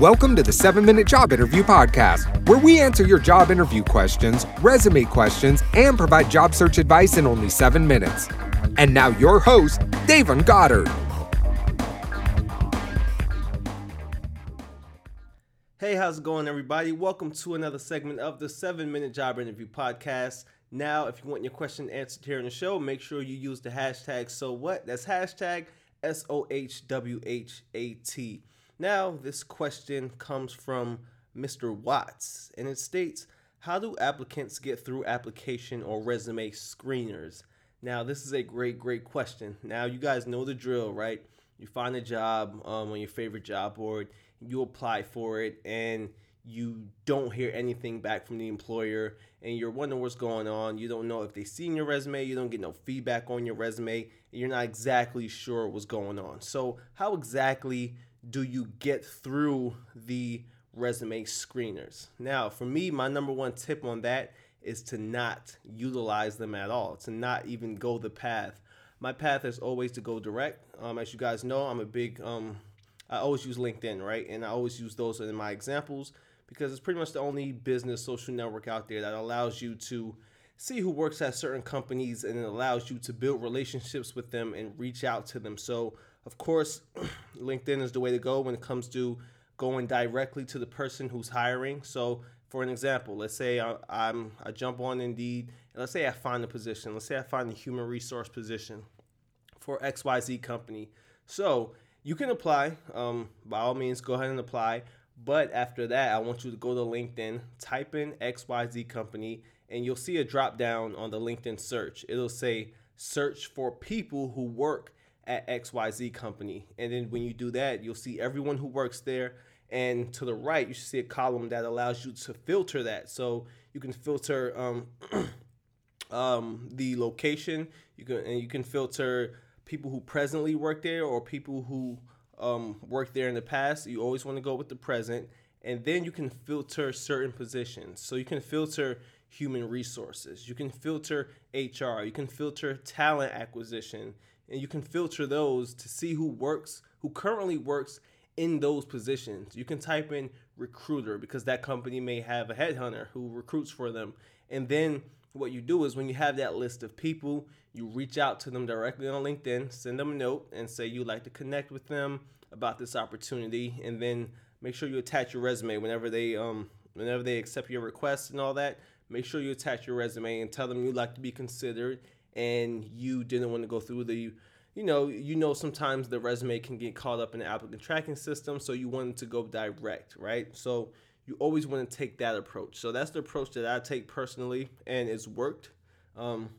Welcome to the 7 Minute Job Interview Podcast, where we answer your job interview questions, resume questions, and provide job search advice in only 7 minutes. And now, your host, Davon Goddard. Hey, how's it going, everybody? Welcome to another segment of the 7 Minute Job Interview Podcast. Now, if you want your question answered here in the show, make sure you use the hashtag so what. That's hashtag S O H W H A T. Now, this question comes from Mr. Watts, and it states How do applicants get through application or resume screeners? Now, this is a great, great question. Now, you guys know the drill, right? You find a job um, on your favorite job board, you apply for it, and you don't hear anything back from the employer and you're wondering what's going on. You don't know if they've seen your resume, you don't get no feedback on your resume, and you're not exactly sure what's going on. So, how exactly do you get through the resume screeners? Now, for me, my number one tip on that is to not utilize them at all, to not even go the path. My path is always to go direct. Um, as you guys know, I'm a big, um, I always use LinkedIn, right? And I always use those in my examples because it's pretty much the only business social network out there that allows you to see who works at certain companies and it allows you to build relationships with them and reach out to them. So, of course, LinkedIn is the way to go when it comes to going directly to the person who's hiring. So, for an example, let's say I, am I jump on Indeed and let's say I find a position. Let's say I find a human resource position for XYZ company. So, you can apply. Um, by all means, go ahead and apply. But after that, I want you to go to LinkedIn, type in XYZ company, and you'll see a drop down on the LinkedIn search. It'll say search for people who work at XYZ company. And then when you do that, you'll see everyone who works there. And to the right, you should see a column that allows you to filter that. So you can filter um, um, the location. You can and you can filter people who presently work there or people who um, worked there in the past. You always want to go with the present. And then you can filter certain positions. So you can filter human resources. You can filter HR. You can filter talent acquisition and you can filter those to see who works, who currently works in those positions. You can type in recruiter because that company may have a headhunter who recruits for them. And then what you do is when you have that list of people, you reach out to them directly on LinkedIn, send them a note, and say you'd like to connect with them about this opportunity, and then make sure you attach your resume whenever they um whenever they accept your request and all that. Make sure you attach your resume and tell them you'd like to be considered and you didn't want to go through the you know, you know sometimes the resume can get caught up in the applicant tracking system, so you wanted to go direct, right? So you always want to take that approach. So that's the approach that I take personally, and it's worked. Um,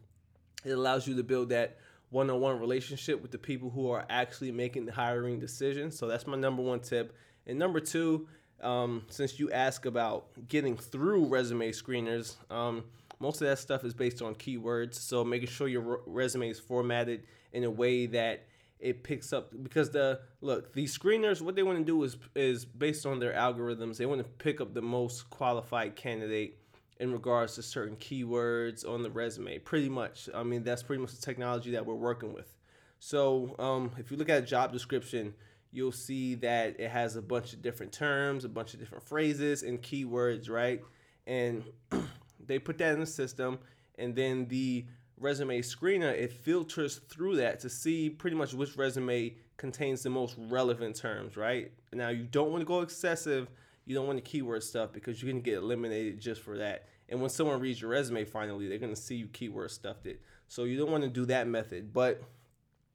it allows you to build that one-on-one relationship with the people who are actually making the hiring decisions. So that's my number one tip. And number two, um, since you ask about getting through resume screeners, um, most of that stuff is based on keywords. So making sure your resume is formatted in a way that it picks up because the look these screeners what they want to do is is based on their algorithms. They want to pick up the most qualified candidate in regards to certain keywords on the resume pretty much. I mean that's pretty much the technology that we're working with. So um, if you look at a job description you'll see that it has a bunch of different terms a bunch of different phrases and keywords right and they put that in the system, and then the resume screener it filters through that to see pretty much which resume contains the most relevant terms. Right now, you don't want to go excessive. You don't want the keyword stuff because you're gonna get eliminated just for that. And when someone reads your resume, finally, they're gonna see you keyword stuffed it. So you don't want to do that method, but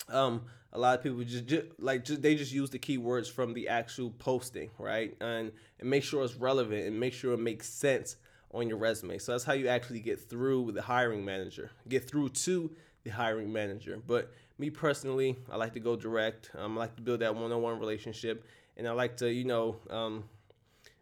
um, a lot of people just, just like just, they just use the keywords from the actual posting, right? And and make sure it's relevant and make sure it makes sense on your resume. So that's how you actually get through with the hiring manager, get through to the hiring manager. But me personally, I like to go direct. Um, I like to build that one-on-one relationship, and I like to, you know, um,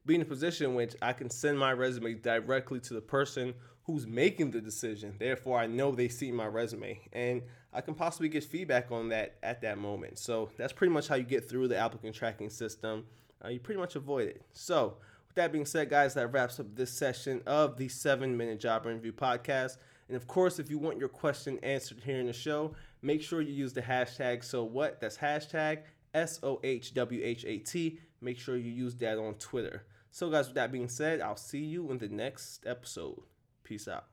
be in a position which I can send my resume directly to the person who's making the decision. Therefore, I know they see my resume, and I can possibly get feedback on that at that moment. So that's pretty much how you get through the applicant tracking system. Uh, you pretty much avoid it. So with that being said, guys, that wraps up this session of the seven minute job interview podcast. And of course, if you want your question answered here in the show, make sure you use the hashtag so what. That's hashtag S O H W H A T. Make sure you use that on Twitter. So, guys, with that being said, I'll see you in the next episode. Peace out.